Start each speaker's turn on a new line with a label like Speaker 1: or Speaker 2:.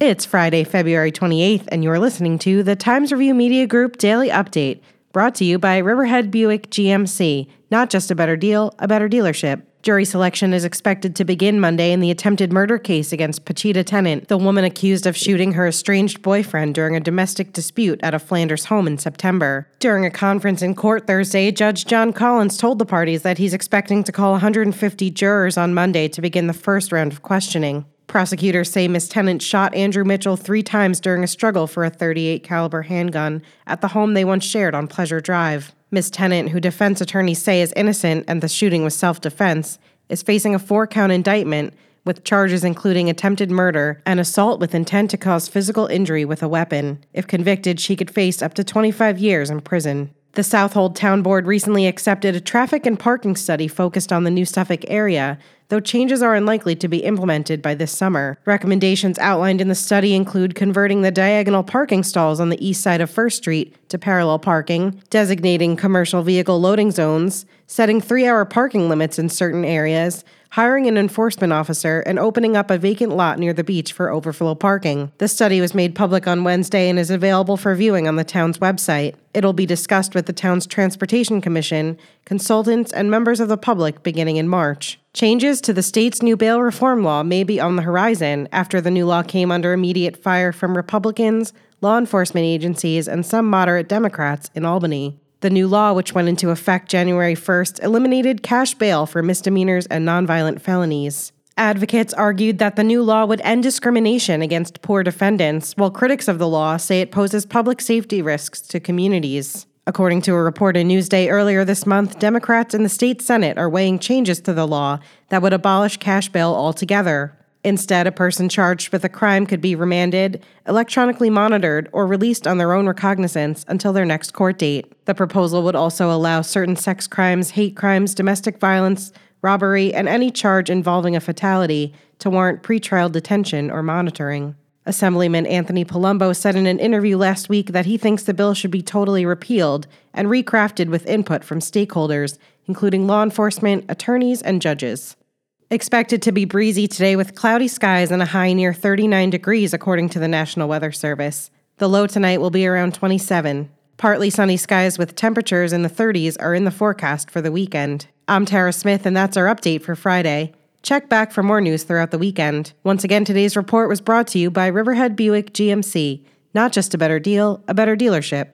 Speaker 1: It's Friday, February 28th, and you're listening to the Times Review Media Group Daily Update, brought to you by Riverhead Buick GMC. Not just a better deal, a better dealership. Jury selection is expected to begin Monday in the attempted murder case against Pachita Tennant, the woman accused of shooting her estranged boyfriend during a domestic dispute at a Flanders home in September. During a conference in court Thursday, Judge John Collins told the parties that he's expecting to call 150 jurors on Monday to begin the first round of questioning. Prosecutors say Miss Tennant shot Andrew Mitchell three times during a struggle for a 38 caliber handgun at the home they once shared on Pleasure Drive. Miss Tennant, who defense attorneys say is innocent and the shooting was self-defense, is facing a four-count indictment with charges including attempted murder and assault with intent to cause physical injury with a weapon. If convicted, she could face up to 25 years in prison. The Southold Town Board recently accepted a traffic and parking study focused on the New Suffolk area, though changes are unlikely to be implemented by this summer. Recommendations outlined in the study include converting the diagonal parking stalls on the east side of First Street to parallel parking, designating commercial vehicle loading zones, setting three hour parking limits in certain areas, hiring an enforcement officer, and opening up a vacant lot near the beach for overflow parking. The study was made public on Wednesday and is available for viewing on the town's website. It'll be discussed with the town's Transportation Commission, consultants, and members of the public beginning in March. Changes to the state's new bail reform law may be on the horizon after the new law came under immediate fire from Republicans, law enforcement agencies, and some moderate Democrats in Albany. The new law, which went into effect January 1st, eliminated cash bail for misdemeanors and nonviolent felonies. Advocates argued that the new law would end discrimination against poor defendants, while critics of the law say it poses public safety risks to communities. According to a report in Newsday earlier this month, Democrats in the state Senate are weighing changes to the law that would abolish cash bail altogether. Instead, a person charged with a crime could be remanded, electronically monitored, or released on their own recognizance until their next court date. The proposal would also allow certain sex crimes, hate crimes, domestic violence, robbery, and any charge involving a fatality to warrant pretrial detention or monitoring. Assemblyman Anthony Palumbo said in an interview last week that he thinks the bill should be totally repealed and recrafted with input from stakeholders, including law enforcement, attorneys, and judges. Expected to be breezy today with cloudy skies and a high near 39 degrees, according to the National Weather Service. The low tonight will be around 27. Partly sunny skies with temperatures in the 30s are in the forecast for the weekend. I'm Tara Smith, and that's our update for Friday. Check back for more news throughout the weekend. Once again, today's report was brought to you by Riverhead Buick GMC. Not just a better deal, a better dealership.